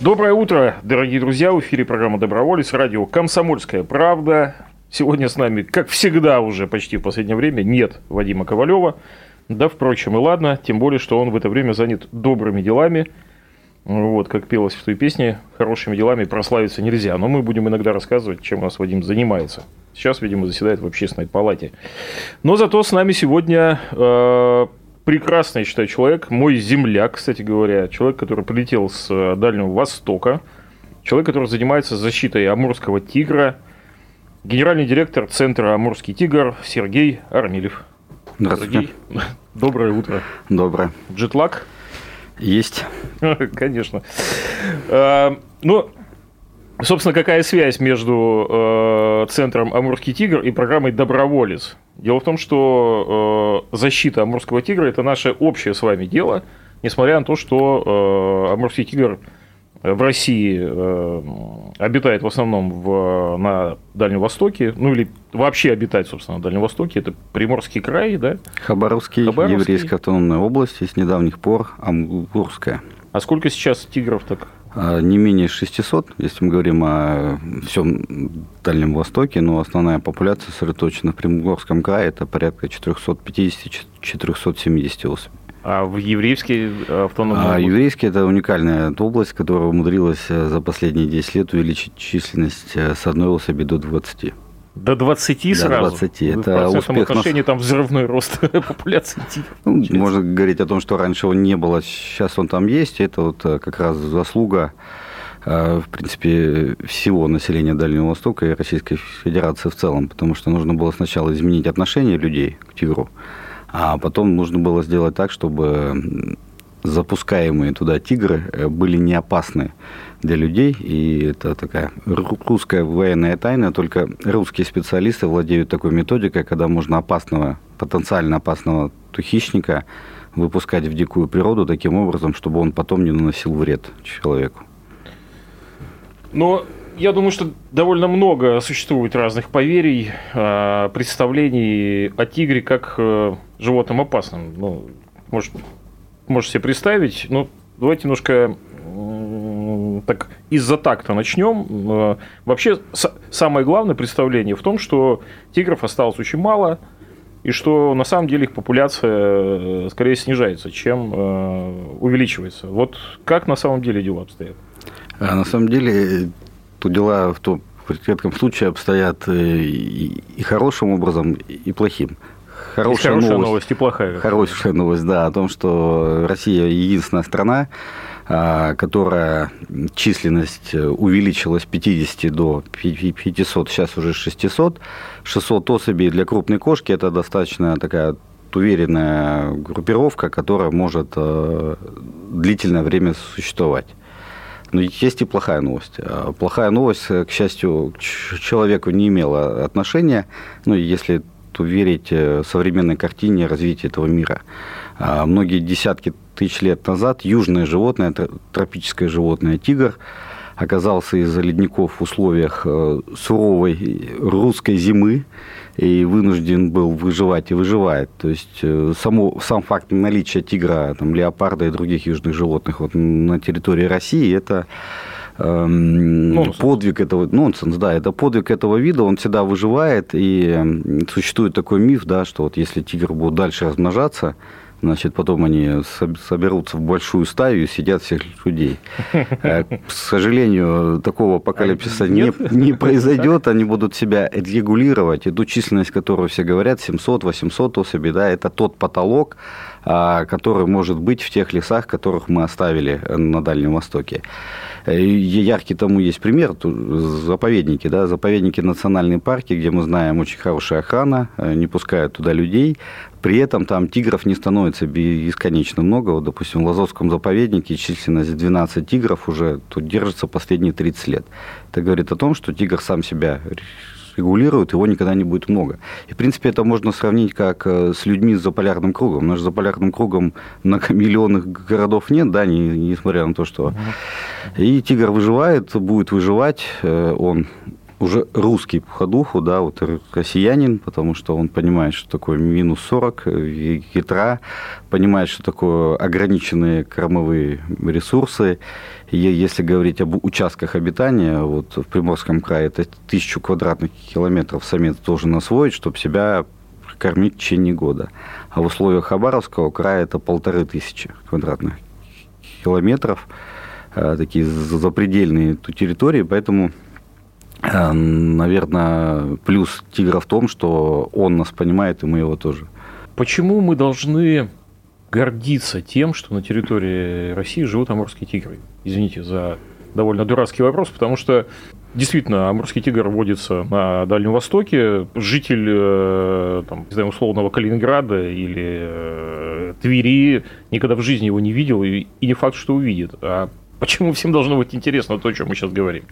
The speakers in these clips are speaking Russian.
Доброе утро, дорогие друзья. В эфире программа «Доброволец», радио «Комсомольская правда». Сегодня с нами, как всегда уже почти в последнее время, нет Вадима Ковалева. Да, впрочем, и ладно, тем более, что он в это время занят добрыми делами. Вот, как пелось в той песне, хорошими делами прославиться нельзя. Но мы будем иногда рассказывать, чем у нас Вадим занимается. Сейчас, видимо, заседает в общественной палате. Но зато с нами сегодня э, прекрасный, я считаю, человек, мой земляк, кстати говоря, человек, который прилетел с э, Дальнего Востока, человек, который занимается защитой амурского тигра, генеральный директор Центра «Амурский тигр» Сергей Армилев. Здравствуйте. Сергей, доброе утро. Доброе. Джетлаг? Есть. Конечно. Э, ну, Собственно, какая связь между э, центром Амурский тигр и программой Доброволец? Дело в том, что э, защита Амурского тигра это наше общее с вами дело, несмотря на то, что э, Амурский тигр в России э, обитает в основном в, на Дальнем Востоке, ну или вообще обитает, собственно, на Дальнем Востоке. Это Приморский край, да? Хабаровский, Хабаровский. еврейская автономная область, с недавних пор Амурская. А сколько сейчас тигров так не менее 600, если мы говорим о всем Дальнем Востоке, но основная популяция сосредоточена в Приморском крае, это порядка 450-470 особей. А в еврейский автономный а Еврейский – это уникальная область, которая умудрилась э, за последние 10 лет увеличить численность э, с одной особи до 20. До 20 До сразу? 20. Это в успех отношении нас... там взрывной рост популяции ну, Можно говорить о том, что раньше он не было, сейчас он там есть. Это вот э, как раз заслуга э, в принципе, всего населения Дальнего Востока и Российской Федерации в целом, потому что нужно было сначала изменить отношение людей к тигру, а потом нужно было сделать так, чтобы запускаемые туда тигры э, были не опасны для людей, и это такая русская военная тайна, только русские специалисты владеют такой методикой, когда можно опасного, потенциально опасного хищника выпускать в дикую природу таким образом, чтобы он потом не наносил вред человеку. Но я думаю, что довольно много существует разных поверий, а, представлений о тигре как э, животном опасном. Ну, может, можешь себе представить. Ну, давайте немножко так из-за такта начнем. Э, вообще, самое главное представление в том, что тигров осталось очень мало, и что на самом деле их популяция э, скорее снижается, чем э, увеличивается. Вот как на самом деле дела обстоят? А на самом деле тут дела в том в редком случае обстоят и, и хорошим образом, и плохим. Хорошая, хорошая новость, новость и плохая. Хорошая новость, да, о том, что Россия единственная страна, а, которая численность увеличилась с 50 до 500, сейчас уже 600. 600 особей для крупной кошки – это достаточно такая уверенная группировка, которая может э, длительное время существовать. Но есть и плохая новость. А плохая новость, к счастью, к человеку не имела отношения. Ну, если верить э, современной картине развития этого мира. А многие десятки тысяч лет назад южное животное, тропическое животное тигр, оказался из-за ледников в условиях э, суровой русской зимы и вынужден был выживать и выживает. То есть э, само, сам факт наличия тигра, там, леопарда и других южных животных вот, на территории России – это Нонсенс. подвиг этого, нонсенс, да, это подвиг этого вида, он всегда выживает, и существует такой миф, да, что вот если тигр будет дальше размножаться, значит, потом они соберутся в большую стаю и сидят всех людей. Э, к сожалению, такого апокалипсиса не, не произойдет, они будут себя регулировать, и ту численность, которую все говорят, 700-800 особей, да, это тот потолок, а, который может быть в тех лесах, которых мы оставили на Дальнем Востоке. Яркий тому есть пример, заповедники, да, заповедники национальные парки, где мы знаем очень хорошая охрана, э, не пускают туда людей, при этом там тигров не становится бесконечно много. Вот, допустим, в Лазовском заповеднике численность 12 тигров уже тут держится последние 30 лет. Это говорит о том, что тигр сам себя регулирует, его никогда не будет много. И, в принципе, это можно сравнить как э, с людьми с заполярным кругом. У нас за полярным кругом многомиллионных городов нет, да, не, несмотря на то, что... И тигр выживает, будет выживать, э, он уже русский по духу, да, вот россиянин, потому что он понимает, что такое минус 40, ветра, понимает, что такое ограниченные кормовые ресурсы. И если говорить об участках обитания, вот в Приморском крае это тысячу квадратных километров самец должен освоить, чтобы себя кормить в течение года. А в условиях Хабаровского края это полторы тысячи квадратных километров, э, такие запредельные территории, поэтому Э, наверное, плюс тигра в том, что он нас понимает, и мы его тоже. Почему мы должны гордиться тем, что на территории России живут амурские тигры? Извините за довольно дурацкий вопрос, потому что действительно амурский тигр водится на Дальнем Востоке. Житель э, там, не знаю, условного Калининграда или э, Твери никогда в жизни его не видел и не факт, что увидит. А Почему всем должно быть интересно то, о чем мы сейчас говорим?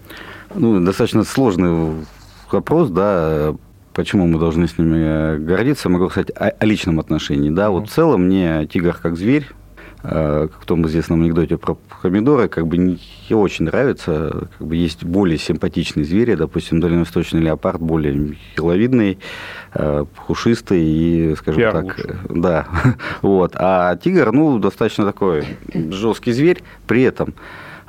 Ну, достаточно сложный вопрос, да, почему мы должны с ними гордиться, могу сказать о, о личном отношении. Да, вот в целом мне тигр как зверь, как в том известном анекдоте про помидоры, как бы не очень нравится. Как бы есть более симпатичные звери, допустим, дальневосточный леопард более хиловидный, э, пушистый и, скажем Пиар так, лучше. да, вот. А тигр, ну, достаточно такой жесткий зверь, при этом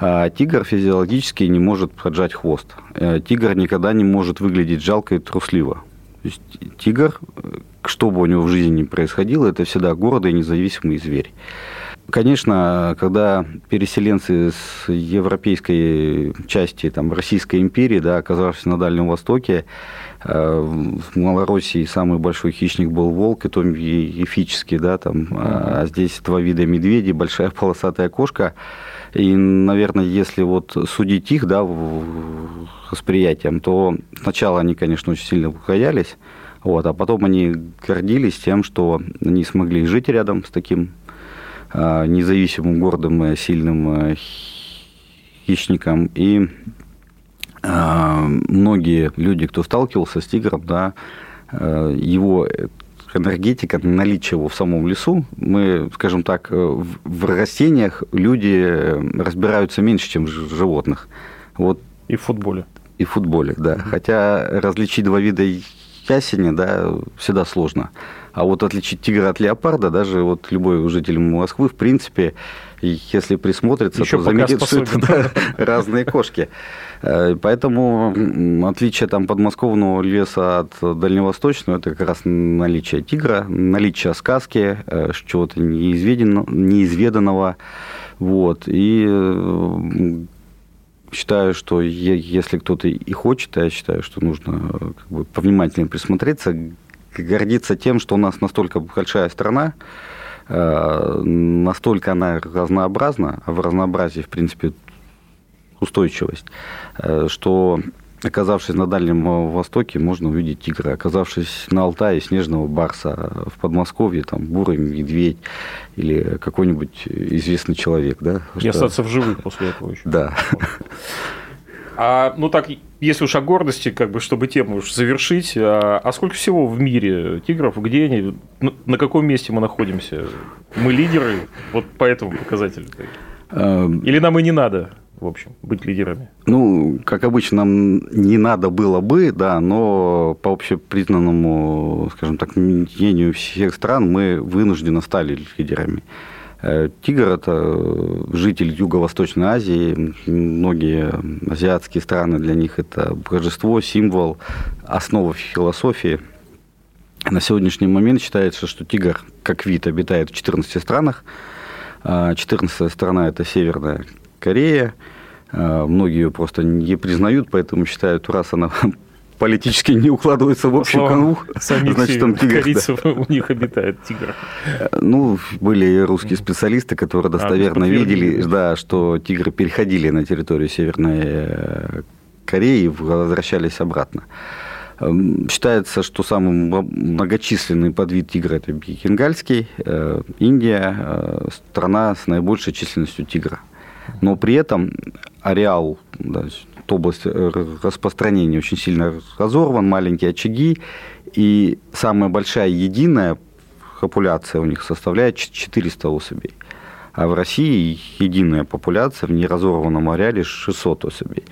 а тигр физиологически не может поджать хвост. Э, тигр никогда не может выглядеть жалко и трусливо. То есть тигр, что бы у него в жизни ни происходило, это всегда гордый и независимый зверь. Конечно, когда переселенцы с европейской части там, Российской империи, да, оказавшись на Дальнем Востоке, э, в Малороссии самый большой хищник был волк, и то ефический, да, там, а здесь два вида медведей, большая полосатая кошка. И, наверное, если вот судить их, да, восприятием, то сначала они, конечно, очень сильно боялись, вот, а потом они гордились тем, что они смогли жить рядом с таким независимым, гордым, сильным хищником. И а, многие люди, кто сталкивался с тигром, да, его энергетика, наличие его в самом лесу, мы, скажем так, в растениях люди разбираются меньше, чем в животных. Вот. И в футболе. И в футболе, да. Хотя различить два вида ясеня, да, всегда сложно. А вот отличить тигра от леопарда, даже вот любой житель Москвы, в принципе, если присмотрится, Еще то заметит, способен. что это да, разные кошки. Э, поэтому отличие там подмосковного леса от дальневосточного, это как раз наличие тигра, наличие сказки, э, чего-то неизведанного. Вот. И э, считаю, что если кто-то и хочет, я считаю, что нужно как бы повнимательнее присмотреться, гордиться тем, что у нас настолько большая страна, э, настолько она разнообразна, а в разнообразии, в принципе, устойчивость, э, что оказавшись на Дальнем Востоке, можно увидеть тигра. Оказавшись на Алтае, снежного барса, в Подмосковье, там, бурый медведь или какой-нибудь известный человек. Да, И что... остаться в живых после этого еще. Да. А, ну так, если уж о гордости, как бы, чтобы тему уж завершить, а, а сколько всего в мире тигров, где они, на, каком месте мы находимся? Мы лидеры вот по этому показателю? Эм. Или нам и не надо? В общем, быть лидерами? Ну, как обычно, нам не надо было бы, да, но по общепризнанному, скажем так, мнению всех стран мы вынуждены стали лидерами. Э, тигр – это житель Юго-Восточной Азии. Многие азиатские страны для них это божество, символ, основа философии. На сегодняшний момент считается, что тигр как вид обитает в 14 странах. 14 а страна – это Северная Корея. А, многие ее просто не признают, поэтому считают, раз она политически не укладывается в общую канву, значит, там тигр. Да. у них обитает тигр. Ну, были русские специалисты, которые а, достоверно а, видели, да, что тигры переходили на территорию Северной э, Кореи и возвращались обратно. Эм, считается, что самый многочисленный подвид тигра – это бенгальский. Э, Индия э, – страна с наибольшей численностью тигра. Но при этом ареал, да, область э, распространения очень сильно разорван, маленькие очаги, и самая большая единая популяция у них составляет 400 особей. А в России единая популяция в неразорванном ареале 600 особей.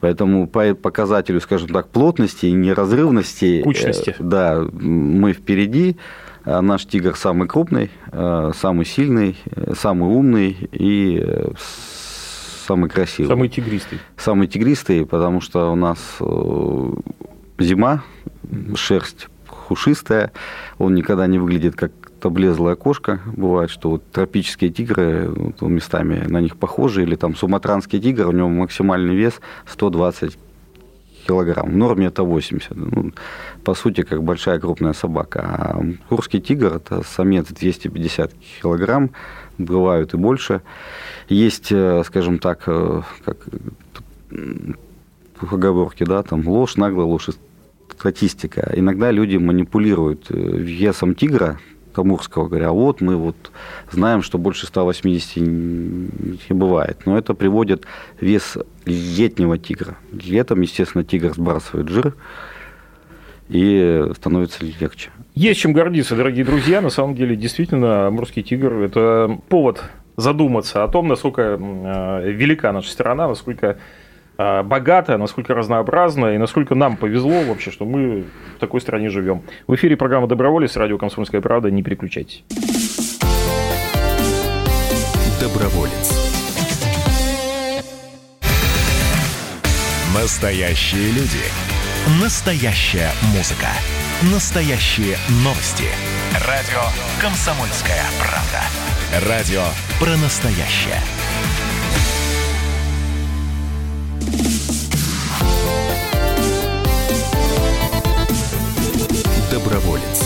Поэтому по показателю, скажем так, плотности и неразрывности... Кучности. Да, мы впереди. А наш тигр самый крупный, э, самый сильный, э, самый умный и самый красивый. Самый тигристый. Самый тигристый, потому что у нас э, зима, шерсть хушистая, он никогда не выглядит как облезлая кошка. Бывает, что вот тропические тигры вот, местами на них похожи, или там суматранский тигр, у него максимальный вес 120 килограмм. В норме это 80. Ну, по сути, как большая крупная собака. А курский тигр – это самец 250 килограмм, бывают и больше. Есть, э, скажем так, э, как поговорки, да, там ложь, наглая ложь, статистика. Иногда люди манипулируют э, весом тигра, Камурского, говоря, вот мы вот знаем, что больше 180 не бывает. Но это приводит вес летнего тигра. Летом, естественно, тигр сбрасывает жир, и становится легче. Есть чем гордиться, дорогие друзья. На самом деле, действительно, амурский тигр – это повод задуматься о том, насколько э, велика наша страна, насколько богатая, насколько разнообразная и насколько нам повезло вообще, что мы в такой стране живем. В эфире программа «Доброволец», радио «Комсомольская правда». Не переключайтесь. Доброволец. Настоящие люди. Настоящая музыка. Настоящие новости. Радио «Комсомольская правда». Радио про настоящее. Доброволец.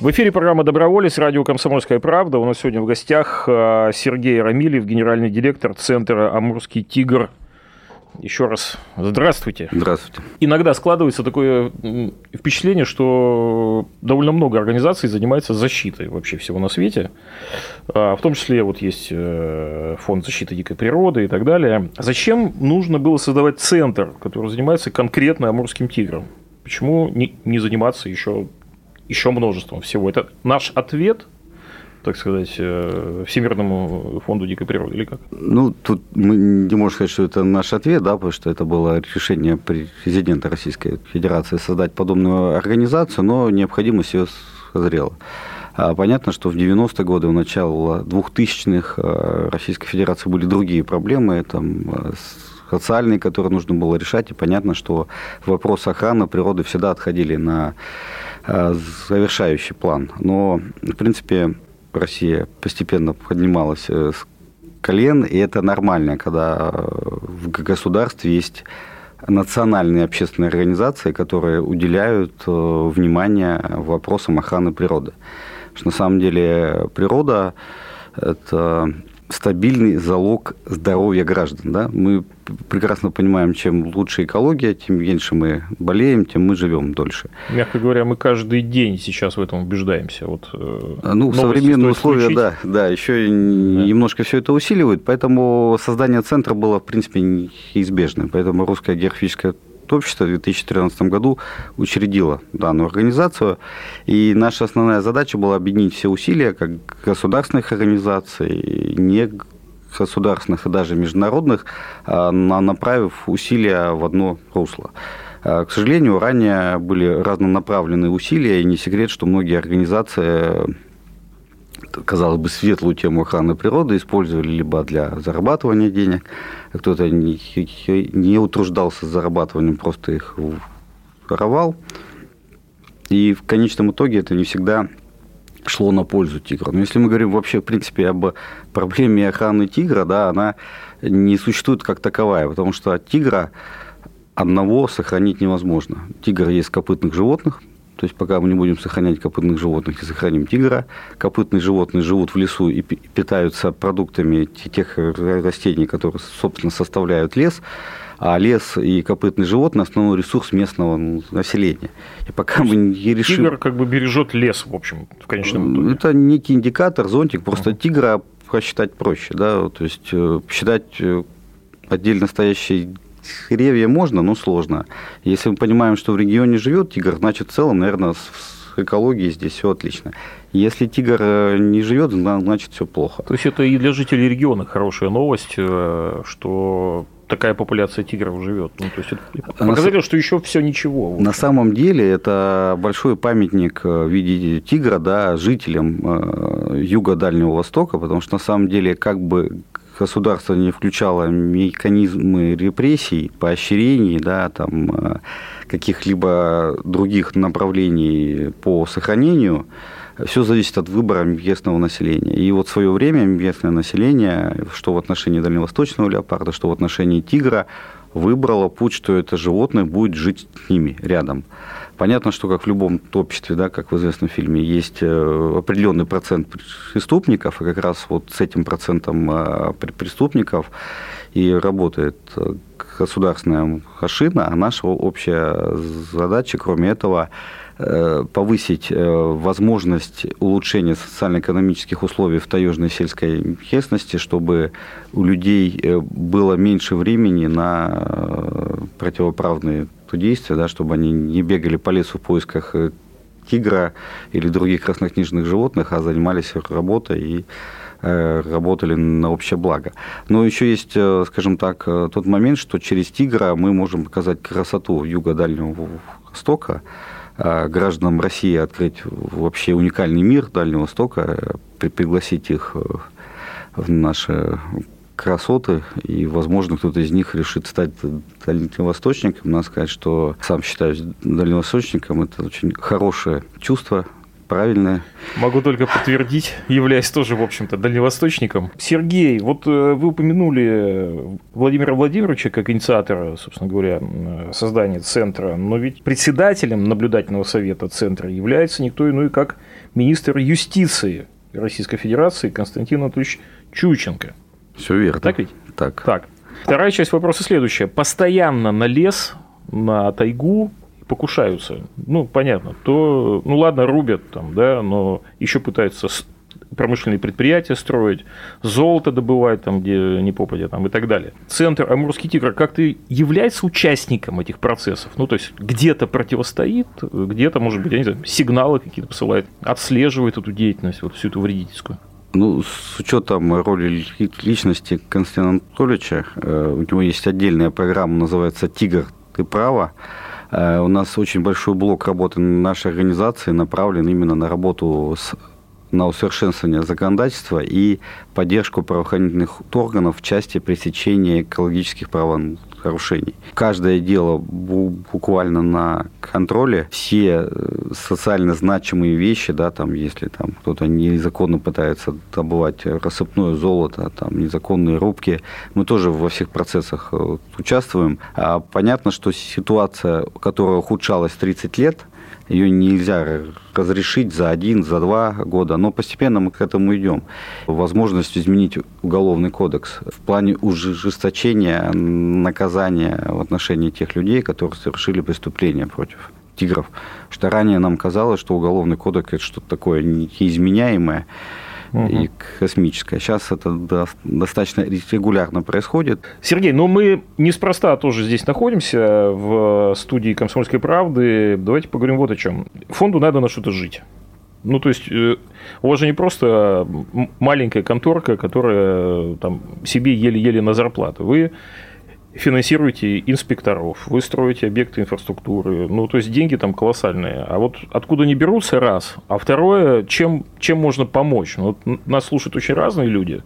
В эфире программа «Доброволец», радио «Комсомольская правда». У нас сегодня в гостях а, Сергей Рамилев, генеральный директор Центра «Амурский тигр» Еще раз здравствуйте. Здравствуйте. Иногда складывается такое впечатление, что довольно много организаций занимается защитой вообще всего на свете. А, в том числе вот есть э, фонд защиты дикой природы и так далее. Зачем нужно было создавать центр, который занимается конкретно амурским тигром? Почему не, не заниматься еще, еще множеством всего? Это наш ответ так сказать, э, Всемирному фонду дикой природы, или как? Ну, тут мы не можем сказать, что это наш ответ, да, потому что это было решение президента Российской Федерации создать подобную организацию, но необходимость ее созрела. А понятно, что в 90-е годы, в начале 2000-х э, Российской Федерации были другие проблемы, там, э, социальные, которые нужно было решать, и понятно, что вопросы охраны природы всегда отходили на завершающий план. Но, в принципе, Россия постепенно поднималась э, с колен, и это нормально, когда в государстве есть национальные общественные организации, которые уделяют э, внимание вопросам охраны природы. Потому что на самом деле природа – это стабильный залог здоровья граждан. Да? Мы прекрасно понимаем, чем лучше экология, тем меньше мы болеем, тем мы живем дольше. Мягко говоря, мы каждый день сейчас в этом убеждаемся. Вот, э, ну, современные условия, включить. да, да, еще да. немножко все это усиливают, поэтому создание центра было, в принципе, неизбежным. Поэтому русская географическая общество в 2013 году учредило данную организацию. И наша основная задача была объединить все усилия как государственных организаций, не государственных и даже международных, а, направив усилия в одно русло. А, к сожалению, ранее были разнонаправленные усилия, и не секрет, что многие организации казалось бы, светлую тему охраны природы использовали либо для зарабатывания денег, кто-то не, не утруждался зарабатыванием, просто их воровал. И в конечном итоге это не всегда шло на пользу тигра. Но если мы говорим вообще, в принципе, об проблеме охраны тигра, да, она не существует как таковая, потому что тигра одного сохранить невозможно. Тигр есть копытных животных, то есть пока мы не будем сохранять копытных животных и сохраним тигра, копытные животные живут в лесу и питаются продуктами тех растений, которые, собственно, составляют лес, а лес и копытные животные – основной ресурс местного населения. И пока мы не решим... Тигр как бы бережет лес, в общем, в конечном итоге. Это некий индикатор, зонтик, просто uh-huh. тигра посчитать проще, да, то есть э, считать э, отдельно стоящий деревья можно, но сложно. Если мы понимаем, что в регионе живет тигр, значит, в целом, наверное, с экологией здесь все отлично. Если тигр э, не живет, значит, все плохо. То есть это и для жителей региона хорошая новость, э, что такая популяция тигров живет. Ну, то есть это показатель, что еще все ничего. На самом деле это большой памятник э, в виде тигра да, жителям юга Дальнего Востока, потому что на самом деле как бы государство не включало механизмы репрессий, поощрений, да, там, э, каких-либо других направлений по сохранению, все зависит от выбора местного населения. И вот в свое время местное население, что в отношении дальневосточного леопарда, что в отношении тигра, выбрало путь, что это животное будет жить с ними рядом. Понятно, что как в любом обществе, да, как в известном фильме, есть э, определенный процент преступников, и как раз вот с этим процентом э, преступников и работает э, государственная машина, а наша общая задача, кроме этого, повысить возможность улучшения социально-экономических условий в таежной сельской местности, чтобы у людей было меньше времени на противоправные действия, да, чтобы они не бегали по лесу в поисках э, тигра или других краснокнижных животных, а занимались работой и э, работали на общее благо. Но еще есть, э, скажем так, тот момент, что через тигра мы можем показать красоту юга Дальнего Востока, а гражданам России открыть вообще уникальный мир Дальнего Востока, пригласить их в наше красоты, и, возможно, кто-то из них решит стать дальневосточником. Надо сказать, что сам считаюсь дальневосточником. Это очень хорошее чувство, правильное. Могу только подтвердить, являясь тоже, в общем-то, дальневосточником. Сергей, вот э, вы упомянули Владимира Владимировича как инициатора, собственно говоря, создания центра, но ведь председателем наблюдательного совета центра является никто иной, как министр юстиции Российской Федерации Константин Анатольевич Чученко. Все верно. Так ведь? Так. Так. Вторая часть вопроса следующая. Постоянно на лес, на тайгу покушаются. Ну, понятно. То, ну ладно, рубят там, да, но еще пытаются промышленные предприятия строить, золото добывать там, где не попадя там и так далее. Центр Амурский тигр как-то является участником этих процессов? Ну, то есть где-то противостоит, где-то, может быть, я не знаю, сигналы какие-то посылает, отслеживает эту деятельность, вот всю эту вредительскую. Ну, с учетом роли личности Константина Анатольевича, э, у него есть отдельная программа, называется «Тигр, ты права». Э, у нас очень большой блок работы нашей организации направлен именно на работу с на усовершенствование законодательства и поддержку правоохранительных органов в части пресечения экологических правонарушений. Каждое дело буквально на контроле. Все э, социально значимые вещи, да, там, если там кто-то незаконно пытается добывать рассыпное золото, там, незаконные рубки, мы тоже во всех процессах э, участвуем. А понятно, что ситуация, которая ухудшалась 30 лет, ее нельзя разрешить за один, за два года, но постепенно мы к этому идем. Возможность изменить уголовный кодекс в плане ужесточения наказания в отношении тех людей, которые совершили преступления против тигров. Что ранее нам казалось, что уголовный кодекс это что-то такое неизменяемое, угу. и космическая. Сейчас это достаточно регулярно происходит. Сергей, но ну мы неспроста тоже здесь находимся в студии «Комсомольской правды». Давайте поговорим вот о чем. Фонду надо на что-то жить. Ну, то есть, э, у вас же не просто маленькая конторка, которая там, себе еле-еле на зарплату. Вы финансируете инспекторов, вы строите объекты инфраструктуры, ну, то есть деньги там колоссальные. А вот откуда они берутся, раз. А второе, чем, чем можно помочь? Ну, вот нас слушают очень разные люди,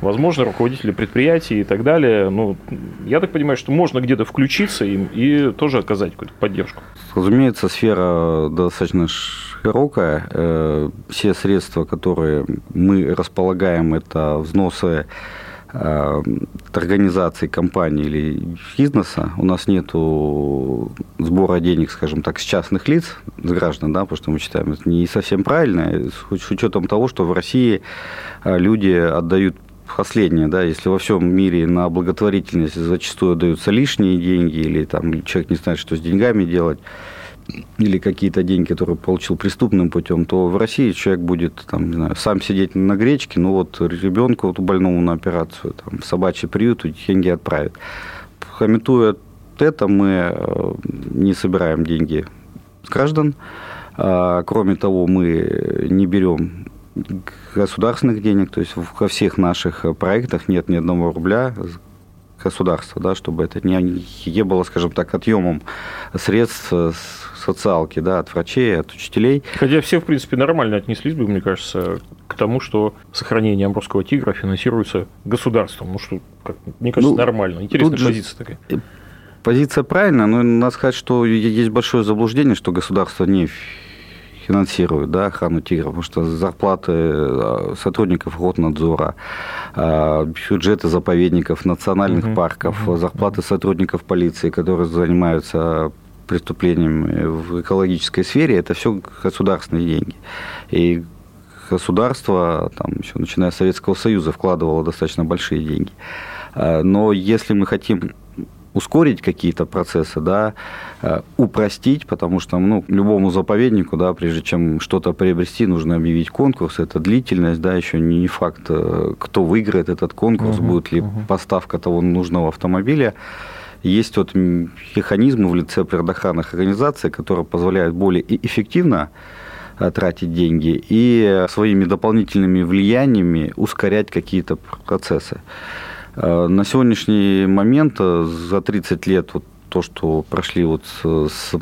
возможно, руководители предприятий и так далее. Ну, я так понимаю, что можно где-то включиться им и тоже оказать какую-то поддержку. Разумеется, сфера достаточно широкая. Э, все средства, которые мы располагаем, это взносы организации, компании или бизнеса, у нас нет сбора денег, скажем так, с частных лиц, с граждан, да, потому что мы считаем это не совсем правильно, с учетом того, что в России люди отдают последнее, да, если во всем мире на благотворительность зачастую даются лишние деньги, или там человек не знает, что с деньгами делать, или какие-то деньги, которые получил преступным путем, то в России человек будет там, не знаю, сам сидеть на гречке, ну вот ребенку вот, больному на операцию, там, в собачий приют деньги отправит. Пометуя это, мы э, не собираем деньги с граждан. А, кроме того, мы не берем государственных денег, то есть во всех наших проектах нет ни одного рубля государства, да, чтобы это не, не было, скажем так, отъемом средств социалки, да, от врачей, от учителей. Хотя все, в принципе, нормально отнеслись бы, мне кажется, к тому, что сохранение амурского тигра финансируется государством. Ну что, как, мне кажется, ну, нормально. Интересная позиция такая. Позиция правильная, но надо сказать, что есть большое заблуждение, что государство не финансируют да, охрану тигра, потому что зарплаты э, сотрудников охотнадзора, э, бюджеты заповедников, национальных угу, парков, угу, зарплаты сотрудников полиции, которые занимаются преступлениями в экологической сфере, это все государственные деньги. И государство, там, еще начиная с Советского Союза, вкладывало достаточно большие деньги. Э, но если мы хотим ускорить какие-то процессы, да, э, упростить, потому что ну, любому заповеднику, да, прежде чем что-то приобрести, нужно объявить конкурс, это длительность, да, еще не факт, э, кто выиграет этот конкурс, угу, будет ли угу. поставка того нужного автомобиля. Есть вот механизмы в лице природоохранных организаций, которые позволяют более эффективно э, тратить деньги и своими дополнительными влияниями ускорять какие-то процессы. Э, на сегодняшний момент э, за 30 лет вот то, что прошли вот с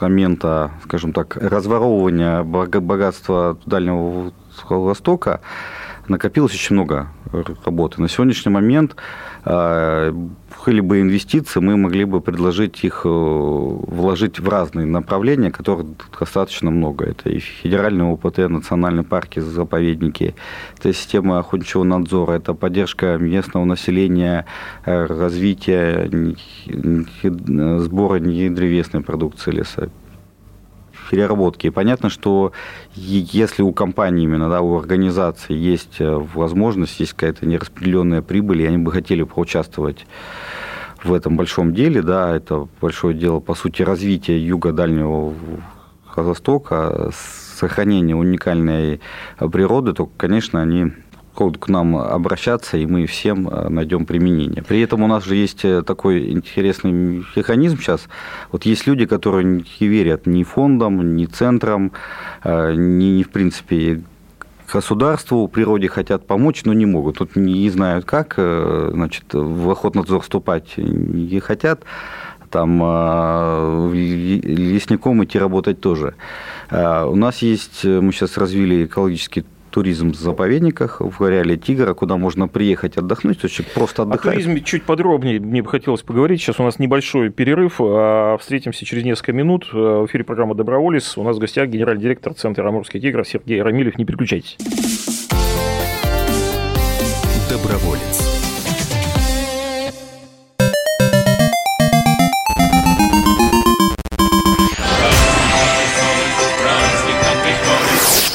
момента, скажем так, разворовывания богатства Дальнего Востока, накопилось очень много работы. На сегодняшний момент а, были бы инвестиции, мы могли бы предложить их э, вложить в разные направления, которых достаточно много. Это и федеральные ОПТ, национальные парки, заповедники, это система охотничьего надзора, это поддержка местного населения, э, развитие сбора недревесной продукции леса, переработки. И понятно, что если у компании, именно да, у организации есть э, возможность, есть какая-то нераспределенная прибыль, и они бы хотели поучаствовать в этом большом деле, да, это большое дело, по сути, развития юга Дальнего Востока, сохранения уникальной природы, то, конечно, они к нам обращаться, и мы всем э, найдем применение. При этом у нас же есть э, такой интересный механизм сейчас. Вот есть люди, которые не верят ни фондам, ни центрам, э, ни, ни в принципе, государству, природе хотят помочь, но не могут. Тут не знают как, значит, в охотнадзор вступать не хотят, там лесником идти работать тоже. У нас есть, мы сейчас развили экологический туризм в заповедниках, в ареале Тигра, куда можно приехать отдохнуть, то есть просто отдыхать. О туризме чуть подробнее мне бы хотелось поговорить. Сейчас у нас небольшой перерыв, а встретимся через несколько минут. В эфире программа «Доброволец». У нас в гостях генеральный директор Центра «Амурский тигр» Сергей Рамилев. Не переключайтесь. Доброволец.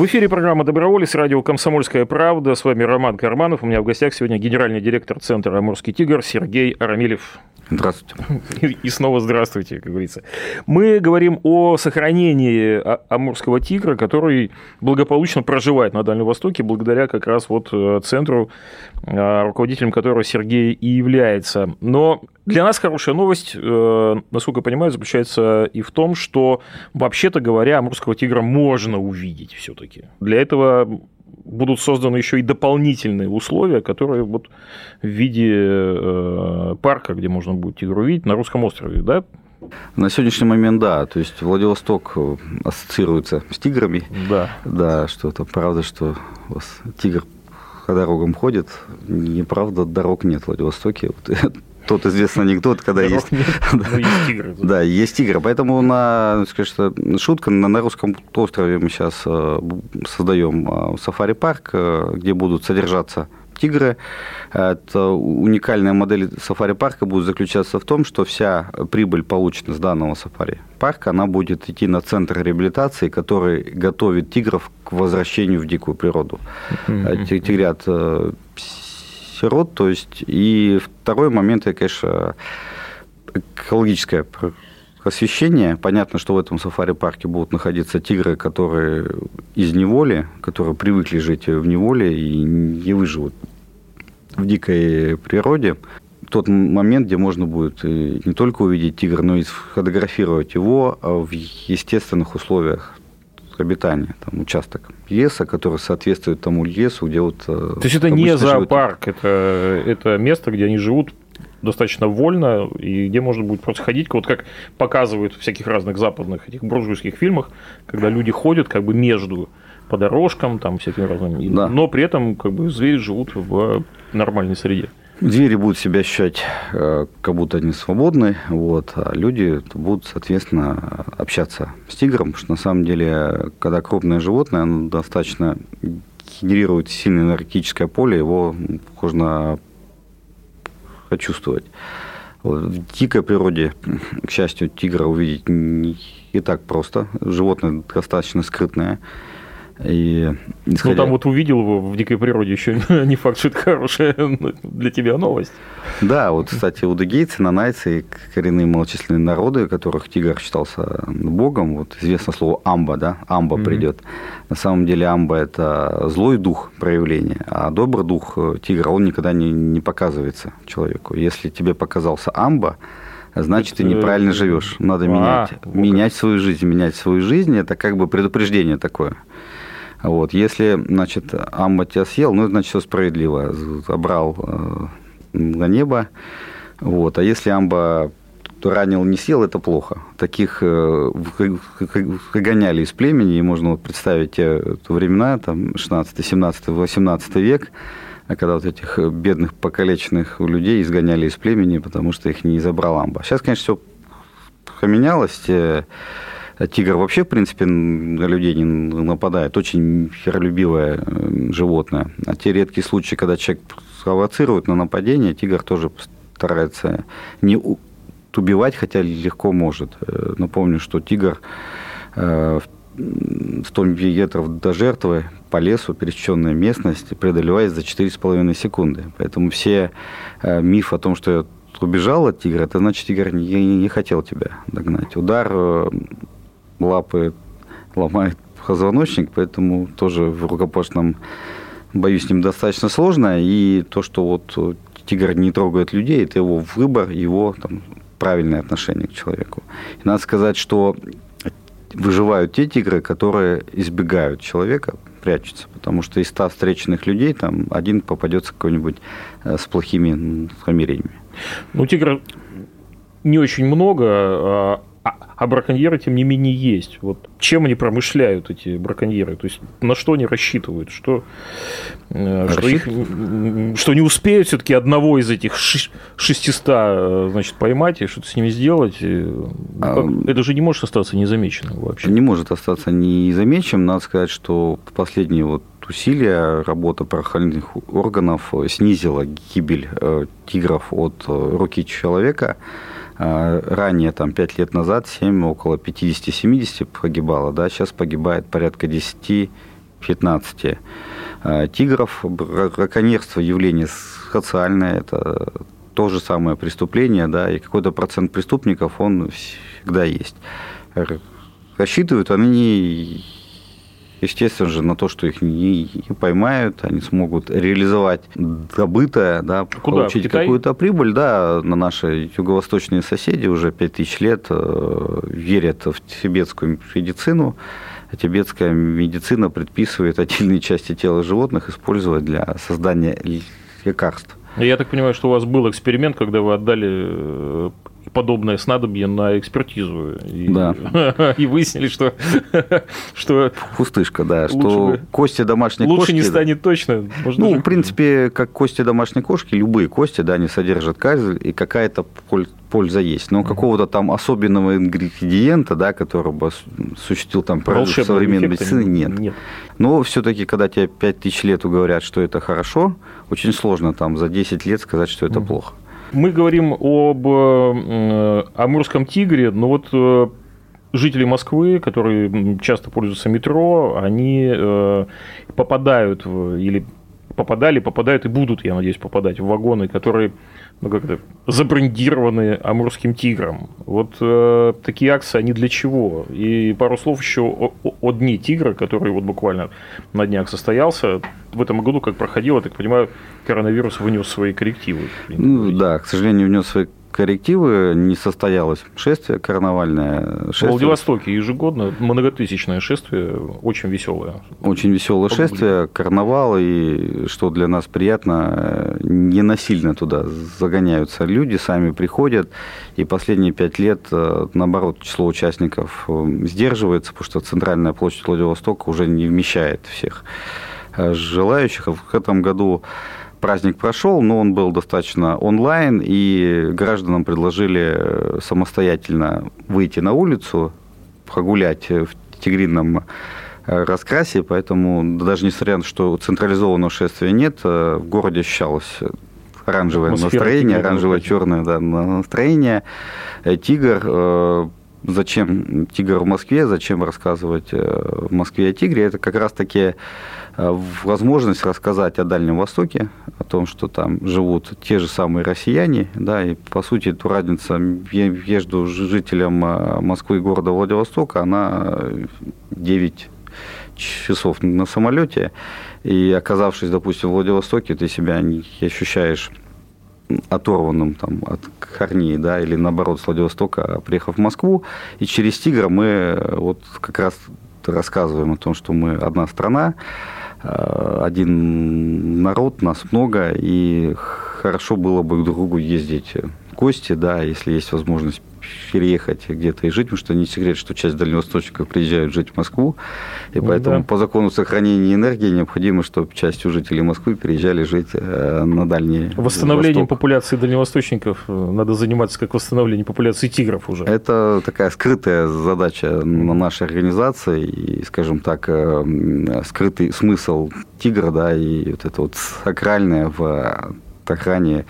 В эфире программа «Доброволец», радио «Комсомольская правда». С вами Роман Карманов. У меня в гостях сегодня генеральный директор Центра «Амурский тигр» Сергей Арамилев. Здравствуйте. И снова здравствуйте, как говорится. Мы говорим о сохранении а-, амурского тигра, который благополучно проживает на Дальнем Востоке, благодаря как раз вот э, центру, э, руководителем которого Сергей и является. Но для нас хорошая новость, э, насколько я понимаю, заключается и в том, что, вообще-то говоря, амурского тигра можно увидеть все-таки. Для этого будут созданы еще и дополнительные условия, которые вот в виде э, парка, где можно будет тигру видеть, на русском острове, да? На сегодняшний момент, да. То есть Владивосток ассоциируется с тиграми. Да. Да, что это правда, что у вас тигр по дорогам ходит. Неправда, дорог нет в Владивостоке. Вот тот известный анекдот, когда есть... Да, есть тигры. Поэтому на, скажем, шутка, на, русском острове мы сейчас э, создаем э, сафари-парк, э, где будут содержаться тигры. Это уникальная модель сафари-парка будет заключаться в том, что вся прибыль, полученная с данного сафари-парка, она будет идти на центр реабилитации, который готовит тигров к возвращению в дикую природу. Тигрят сирот, то есть, и второй момент, это, конечно, экологическое освещение. Понятно, что в этом сафари-парке будут находиться тигры, которые из неволи, которые привыкли жить в неволе и не выживут в дикой природе. Тот момент, где можно будет не только увидеть тигра, но и сфотографировать его в естественных условиях обитания, там участок леса, который соответствует тому лесу, где вот... Э, То есть это не зоопарк, это, это место, где они живут достаточно вольно, и где можно будет просто ходить, вот как показывают в всяких разных западных этих буржуйских фильмах, когда люди ходят как бы между по дорожкам, там всякими разными, да. но при этом как бы звери живут в нормальной среде. Звери будут себя ощущать, э, как будто они свободны, вот, а люди будут, соответственно, общаться с тигром, что на самом деле, когда крупное животное, оно достаточно генерирует сильное энергетическое поле, его можно почувствовать. Вот. В дикой природе, к счастью, тигра увидеть не так просто. Животное достаточно скрытное. И, исходя... Ну, там вот увидел его в дикой природе, еще не факт, что это хорошая для тебя новость. Да, вот, кстати, удыгейцы, нанайцы, коренные малочисленные народы, которых тигр считался богом, вот известно слово амба, да, амба mm-hmm. придет. На самом деле амба – это злой дух проявления, а добрый дух тигра, он никогда не, не показывается человеку. Если тебе показался амба, значит, ты неправильно живешь. Надо а, менять, менять свою жизнь. Менять свою жизнь – это как бы предупреждение такое. Вот. Если, значит, Амба тебя съел, ну, значит, все справедливо. Забрал э, на небо. Вот. А если Амба ранил, не съел, это плохо. Таких э, выгоняли из племени, и можно вот представить те времена, там, 16, 17, 18 век, когда вот этих бедных покалеченных людей изгоняли из племени, потому что их не забрал амба. Сейчас, конечно, все поменялось. Тигр вообще, в принципе, на людей не нападает. Очень миролюбивое э, животное. А те редкие случаи, когда человек провоцирует на нападение, тигр тоже старается не убивать, хотя легко может. Э, напомню, что тигр э, в 100 метров до жертвы по лесу, пересеченная местность, преодолевает за 4,5 секунды. Поэтому все мифы о том, что я убежал от тигра, это значит, тигр не, не хотел тебя догнать. Удар лапы ломает позвоночник, поэтому тоже в рукопашном бою с ним достаточно сложно. И то, что вот тигр не трогает людей, это его выбор, его там, правильное отношение к человеку. И надо сказать, что выживают те тигры, которые избегают человека, прячутся. Потому что из ста встреченных людей там один попадется какой-нибудь э, с плохими намерениями. Ну, тигра не очень много, а браконьеры, тем не менее, есть. Вот чем они промышляют, эти браконьеры? То есть на что они рассчитывают? Что, э, что, их, что не успеют все-таки одного из этих 600 э, значит, поймать и что-то с ними сделать? А, Это же не может остаться незамеченным вообще. Не может остаться незамеченным. Надо сказать, что последние вот усилия, работа правоохранительных органов снизила гибель э, тигров от руки человека. А, ранее, там, 5 лет назад, 7, около 50-70 погибало, да, сейчас погибает порядка 10-15 а, тигров. Браконьерство явление социальное, это то же самое преступление, да, и какой-то процент преступников, он всегда есть. Рассчитывают они естественно же, на то, что их не, поймают, они смогут реализовать добытое, да, Куда? получить какую-то прибыль, да, на наши юго-восточные соседи уже 5000 лет э, верят в тибетскую медицину, тибетская медицина предписывает отдельные части тела животных использовать для создания лекарств. Я так понимаю, что у вас был эксперимент, когда вы отдали э, подобное снадобье на экспертизу. И, Да. и выяснили, что, что Пустышка, да, Лучше что бы- кости домашней лучше кошки... не станет точно. Можно Ну, же- в принципе, как кости домашней кошки, любые кости, да, они содержат кальций, и какая-то поль- польза есть. Но какого-то там особенного ингредиента, да, который бы осуществил там прорыв современной медицине, нет. Нет. Но все-таки, когда тебе 5000 лет говорят, что это хорошо, очень сложно там за 10 лет сказать, что это плохо. Мы говорим об э, амурском тигре, но вот э, жители Москвы, которые часто пользуются метро, они э, попадают в- или попадали, попадают и будут, я надеюсь, попадать в вагоны, которые ну, как это, забрендированы амурским тигром. Вот э, такие акции, они для чего? И пару слов еще о, о- о Дне тигра, который вот буквально на днях состоялся. В этом году, как проходил, я так понимаю, коронавирус внес свои коррективы. Ну да, к сожалению, внес свои коррективы, не состоялось шествие карнавальное. В Шествие Владивостоке ежегодно многотысячное шествие, очень веселое. Очень веселое Погугли. шествие, карнавал, и что для нас приятно, э, не насильно туда загоняются люди, сами приходят, и последние пять лет, э, наоборот, число участников э, сдерживается, потому что центральная площадь Владивостока уже не вмещает всех желающих. А В этом году праздник прошел, но он был достаточно онлайн, и гражданам предложили э, самостоятельно выйти на улицу, прогулять э, в тигрином э, раскрасе, поэтому даже несмотря на то, что централизованного шествия нет, в городе ощущалось оранжевое Атмосфера настроение, оранжево-черное да, настроение. Тигр, зачем тигр в Москве, зачем рассказывать э, в Москве о тигре, это как раз-таки э, возможность рассказать о Дальнем Востоке, о том, что там живут те же самые россияне, да, и по сути эту разница между жителем э, Москвы и города Владивостока, она э, 9 часов на самолете, и оказавшись, допустим, в Владивостоке, ты себя не ощущаешь оторванным там, от корней, да, или наоборот с Владивостока, приехав в Москву, и через Тигра мы э, вот как раз рассказываем о том, что мы одна страна, э, один народ, нас много, и хорошо было бы к другу ездить в гости, да, если есть возможность переехать где-то и жить, потому что не секрет, что часть дальневосточников приезжают жить в Москву, и Ну поэтому да. по закону сохранения энергии необходимо, чтобы часть жителей Москвы переезжали жить э, на дальний Восстановлением Восток. популяции дальневосточников э, надо заниматься как восстановлением популяции тигров уже. Это такая скрытая задача на нашей организации, и, скажем так, э, скрытый смысл тигра, да, и вот это вот сакральное в охране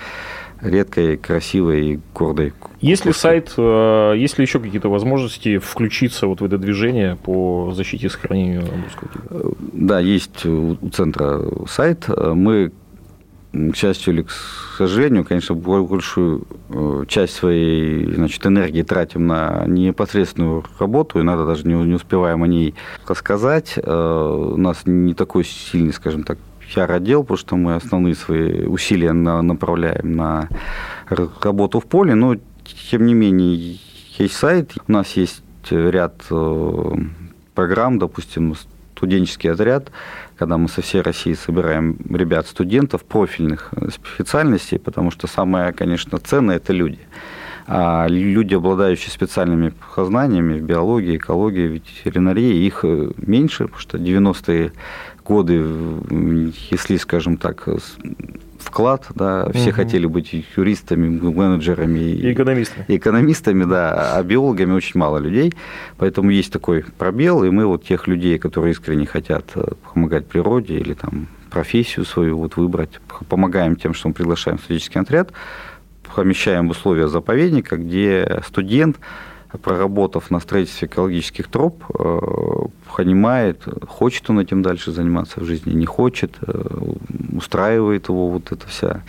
редкой, красивой и гордой Есть ли сайт, э, есть ли еще какие-то возможности включиться вот в это движение по защите и сохранению амурского тигра? Да, есть у центра сайт. Мы, к счастью или к сожалению, конечно, большую э, часть своей значит, энергии тратим на непосредственную работу, иногда даже не, не успеваем о ней рассказать. Э, У нас не такой сильный, скажем так, пиар-отдел, потому что мы основные свои усилия на- направляем на работу в поле, но тем не менее есть сайт, у нас есть ряд э, программ, допустим, студенческий отряд, когда мы со всей России собираем ребят, студентов профильных э, специальностей, потому что самое, конечно, ценное – это люди. А люди, обладающие специальными познаниями в биологии, экологии, ветеринарии, их э, меньше, потому что 90-е годы если, скажем так, вклад, да, все Мгм. хотели быть юристами, менеджерами И экономисты. и экономистами, да, а биологами очень мало людей, поэтому есть такой пробел, и мы вот тех людей, которые искренне хотят э, помогать природе или там профессию свою вот выбрать, помогаем тем, что мы приглашаем в студенческий отряд, помещаем условия заповедника, где студент, проработав на строительстве экологических троп, э, понимает, хочет он этим дальше заниматься в жизни, не хочет, э, устраивает его вот эта вся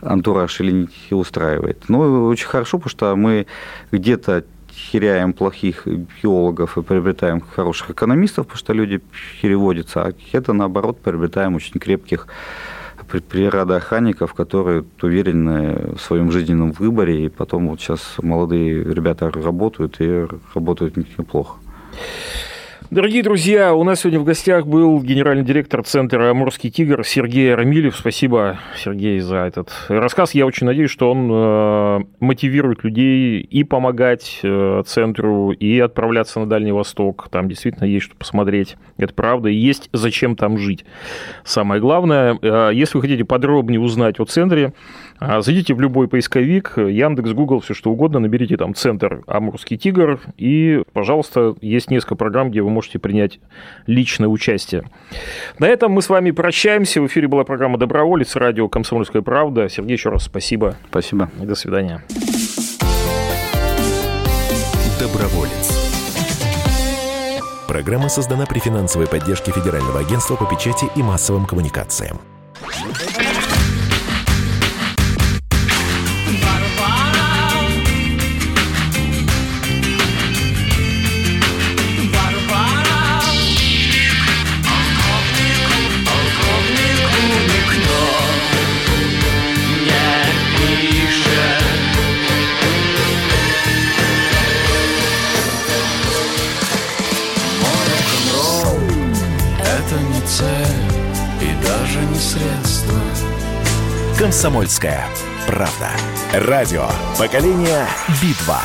антураж или не устраивает. Но очень хорошо, потому что мы где-то теряем плохих биологов и приобретаем хороших экономистов, потому что люди переводятся, а где-то, наоборот, приобретаем очень крепких природоохранников, которые уверены в своем жизненном выборе, и потом вот сейчас молодые ребята работают и работают неплохо. Дорогие друзья, у нас сегодня в гостях был генеральный директор Центра «Амурский тигр» Сергей Рамилев. Спасибо, Сергей, за этот рассказ. Я очень надеюсь, что он э, мотивирует людей и помогать э, Центру, и отправляться на Дальний Восток. Там действительно есть что посмотреть. Это правда. И есть зачем там жить. Самое главное, э, если вы хотите подробнее узнать о Центре, Зайдите в любой поисковик, Яндекс, Google, все что угодно, наберите там центр Амурский тигр, и, пожалуйста, есть несколько программ, где вы можете принять личное участие. На этом мы с вами прощаемся. В эфире была программа «Доброволец», радио «Комсомольская правда». Сергей, еще раз спасибо. Спасибо. И до свидания. Доброволец. Программа создана при финансовой поддержке Федерального агентства по печати и массовым коммуникациям. «Комсомольская правда». Радио «Поколение Битва».